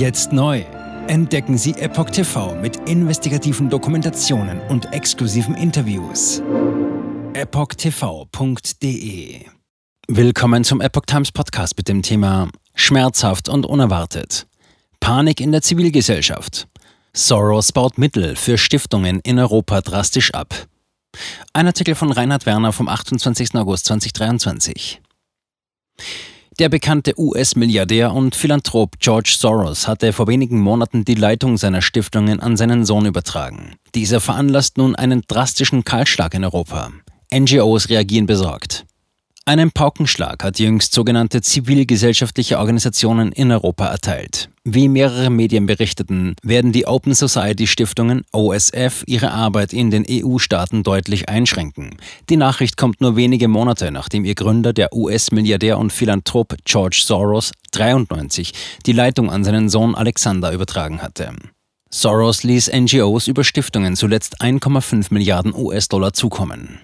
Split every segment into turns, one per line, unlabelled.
Jetzt neu. Entdecken Sie Epoch TV mit investigativen Dokumentationen und exklusiven Interviews. EpochTV.de Willkommen zum Epoch Times Podcast mit dem Thema Schmerzhaft und unerwartet. Panik in der Zivilgesellschaft. Soros baut Mittel für Stiftungen in Europa drastisch ab. Ein Artikel von Reinhard Werner vom 28. August 2023. Der bekannte US-Milliardär und Philanthrop George Soros hatte vor wenigen Monaten die Leitung seiner Stiftungen an seinen Sohn übertragen. Dieser veranlasst nun einen drastischen Kahlschlag in Europa. NGOs reagieren besorgt. Einen Paukenschlag hat jüngst sogenannte zivilgesellschaftliche Organisationen in Europa erteilt. Wie mehrere Medien berichteten, werden die Open Society Stiftungen OSF ihre Arbeit in den EU-Staaten deutlich einschränken. Die Nachricht kommt nur wenige Monate, nachdem ihr Gründer, der US-Milliardär und Philanthrop George Soros, 93, die Leitung an seinen Sohn Alexander übertragen hatte. Soros ließ NGOs über Stiftungen zuletzt 1,5 Milliarden US-Dollar zukommen.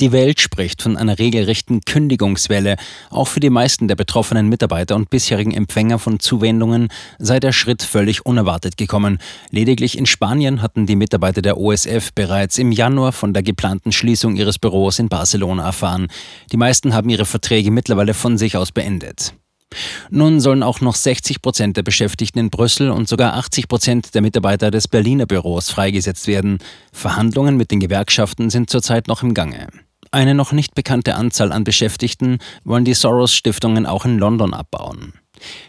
Die Welt spricht von einer regelrechten Kündigungswelle. Auch für die meisten der betroffenen Mitarbeiter und bisherigen Empfänger von Zuwendungen sei der Schritt völlig unerwartet gekommen. Lediglich in Spanien hatten die Mitarbeiter der OSF bereits im Januar von der geplanten Schließung ihres Büros in Barcelona erfahren. Die meisten haben ihre Verträge mittlerweile von sich aus beendet. Nun sollen auch noch 60 Prozent der Beschäftigten in Brüssel und sogar 80 Prozent der Mitarbeiter des Berliner Büros freigesetzt werden. Verhandlungen mit den Gewerkschaften sind zurzeit noch im Gange. Eine noch nicht bekannte Anzahl an Beschäftigten wollen die Soros-Stiftungen auch in London abbauen.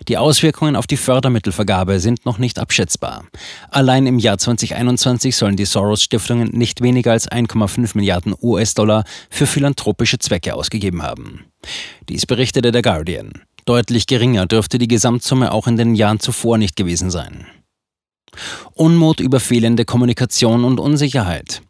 Die Auswirkungen auf die Fördermittelvergabe sind noch nicht abschätzbar. Allein im Jahr 2021 sollen die Soros-Stiftungen nicht weniger als 1,5 Milliarden US-Dollar für philanthropische Zwecke ausgegeben haben. Dies berichtete der Guardian. Deutlich geringer dürfte die Gesamtsumme auch in den Jahren zuvor nicht gewesen sein. Unmut über fehlende Kommunikation und Unsicherheit.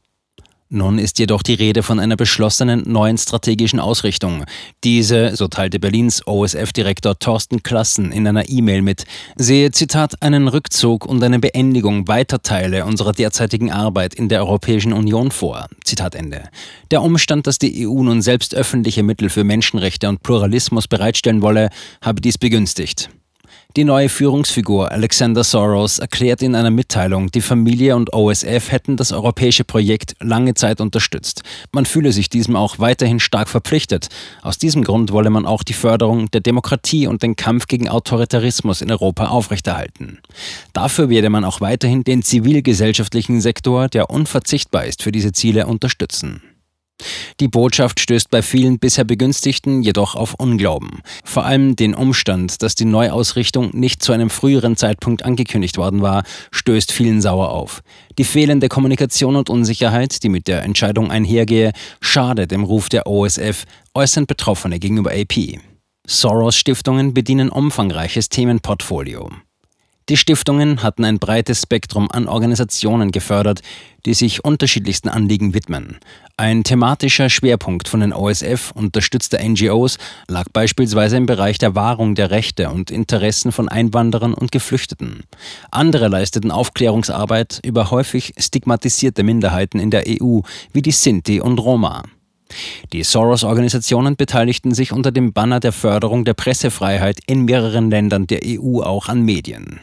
Nun ist jedoch die Rede von einer beschlossenen neuen strategischen Ausrichtung. Diese, so teilte Berlins OSF-Direktor Thorsten Klassen in einer E-Mail mit, sehe, Zitat, einen Rückzug und eine Beendigung weiter Teile unserer derzeitigen Arbeit in der Europäischen Union vor. Zitat Ende. Der Umstand, dass die EU nun selbst öffentliche Mittel für Menschenrechte und Pluralismus bereitstellen wolle, habe dies begünstigt. Die neue Führungsfigur Alexander Soros erklärt in einer Mitteilung, die Familie und OSF hätten das europäische Projekt lange Zeit unterstützt. Man fühle sich diesem auch weiterhin stark verpflichtet. Aus diesem Grund wolle man auch die Förderung der Demokratie und den Kampf gegen Autoritarismus in Europa aufrechterhalten. Dafür werde man auch weiterhin den zivilgesellschaftlichen Sektor, der unverzichtbar ist für diese Ziele, unterstützen. Die Botschaft stößt bei vielen bisher Begünstigten jedoch auf Unglauben. Vor allem den Umstand, dass die Neuausrichtung nicht zu einem früheren Zeitpunkt angekündigt worden war, stößt vielen sauer auf. Die fehlende Kommunikation und Unsicherheit, die mit der Entscheidung einhergehe, schadet dem Ruf der OSF, äußern Betroffene gegenüber AP. Soros-Stiftungen bedienen umfangreiches Themenportfolio. Die Stiftungen hatten ein breites Spektrum an Organisationen gefördert, die sich unterschiedlichsten Anliegen widmen. Ein thematischer Schwerpunkt von den OSF unterstützter NGOs lag beispielsweise im Bereich der Wahrung der Rechte und Interessen von Einwanderern und Geflüchteten. Andere leisteten Aufklärungsarbeit über häufig stigmatisierte Minderheiten in der EU, wie die Sinti und Roma. Die Soros-Organisationen beteiligten sich unter dem Banner der Förderung der Pressefreiheit in mehreren Ländern der EU auch an Medien.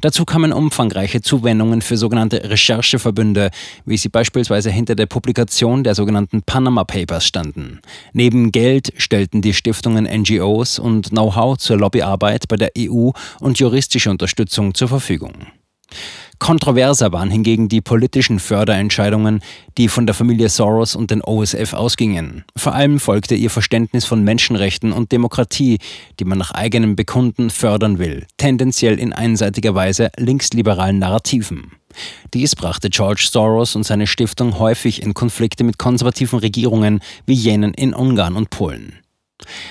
Dazu kamen umfangreiche Zuwendungen für sogenannte Rechercheverbünde, wie sie beispielsweise hinter der Publikation der sogenannten Panama Papers standen. Neben Geld stellten die Stiftungen NGOs und Know-how zur Lobbyarbeit bei der EU und juristische Unterstützung zur Verfügung. Kontroverser waren hingegen die politischen Förderentscheidungen, die von der Familie Soros und den OSF ausgingen. Vor allem folgte ihr Verständnis von Menschenrechten und Demokratie, die man nach eigenem Bekunden fördern will, tendenziell in einseitiger Weise linksliberalen Narrativen. Dies brachte George Soros und seine Stiftung häufig in Konflikte mit konservativen Regierungen wie jenen in Ungarn und Polen.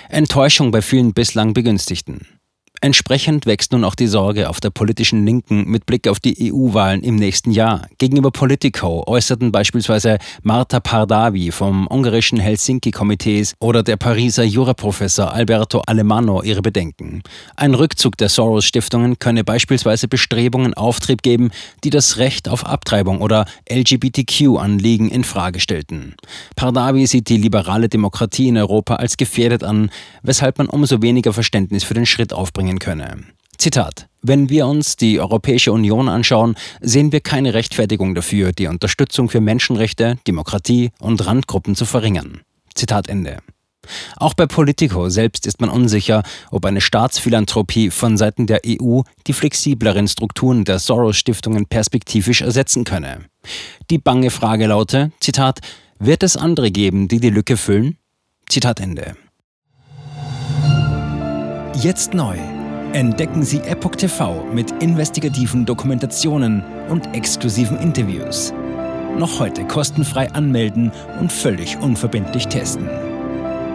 Enttäuschung bei vielen bislang Begünstigten. Entsprechend wächst nun auch die Sorge auf der politischen Linken mit Blick auf die EU-Wahlen im nächsten Jahr. Gegenüber Politico äußerten beispielsweise Marta Pardavi vom ungarischen Helsinki-Komitees oder der Pariser Juraprofessor Alberto Alemanno ihre Bedenken. Ein Rückzug der Soros-Stiftungen könne beispielsweise Bestrebungen Auftrieb geben, die das Recht auf Abtreibung oder LGBTQ-Anliegen in Frage stellten. Pardavi sieht die liberale Demokratie in Europa als gefährdet an, weshalb man umso weniger Verständnis für den Schritt aufbringen könne. Zitat Wenn wir uns die Europäische Union anschauen, sehen wir keine Rechtfertigung dafür, die Unterstützung für Menschenrechte, Demokratie und Randgruppen zu verringern. Zitat Ende. Auch bei Politico selbst ist man unsicher, ob eine Staatsphilanthropie von Seiten der EU die flexibleren Strukturen der Soros-Stiftungen perspektivisch ersetzen könne. Die bange Frage laute, Zitat, wird es andere geben, die die Lücke füllen? Zitat Ende. Jetzt neu. Entdecken Sie Epoch TV mit investigativen Dokumentationen und exklusiven Interviews. Noch heute kostenfrei anmelden und völlig unverbindlich testen.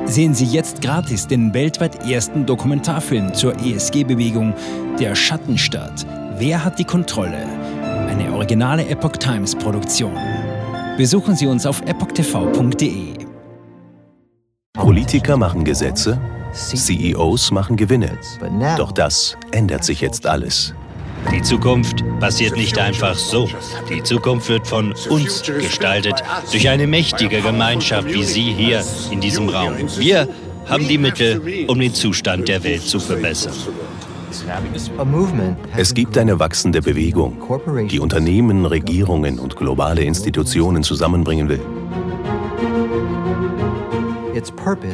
Sehen Sie jetzt gratis den weltweit ersten Dokumentarfilm zur ESG-Bewegung Der Schattenstaat. Wer hat die Kontrolle? Eine originale Epoch Times Produktion. Besuchen Sie uns auf epochtv.de.
Politiker machen Gesetze, CEOs machen Gewinne. Doch das ändert sich jetzt alles.
Die Zukunft passiert nicht einfach so. Die Zukunft wird von uns gestaltet, durch eine mächtige Gemeinschaft wie Sie hier in diesem Raum. Wir haben die Mittel, um den Zustand der Welt zu verbessern.
Es gibt eine wachsende Bewegung, die Unternehmen, Regierungen und globale Institutionen zusammenbringen will.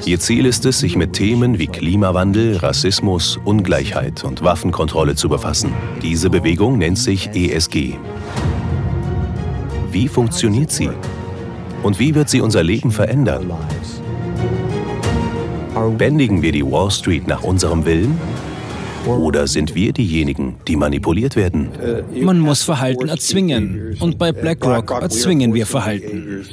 Ihr Ziel ist es, sich mit Themen wie Klimawandel, Rassismus, Ungleichheit und Waffenkontrolle zu befassen. Diese Bewegung nennt sich ESG. Wie funktioniert sie? Und wie wird sie unser Leben verändern? Bändigen wir die Wall Street nach unserem Willen? Oder sind wir diejenigen, die manipuliert werden?
Man muss Verhalten erzwingen. Und bei BlackRock erzwingen wir Verhalten.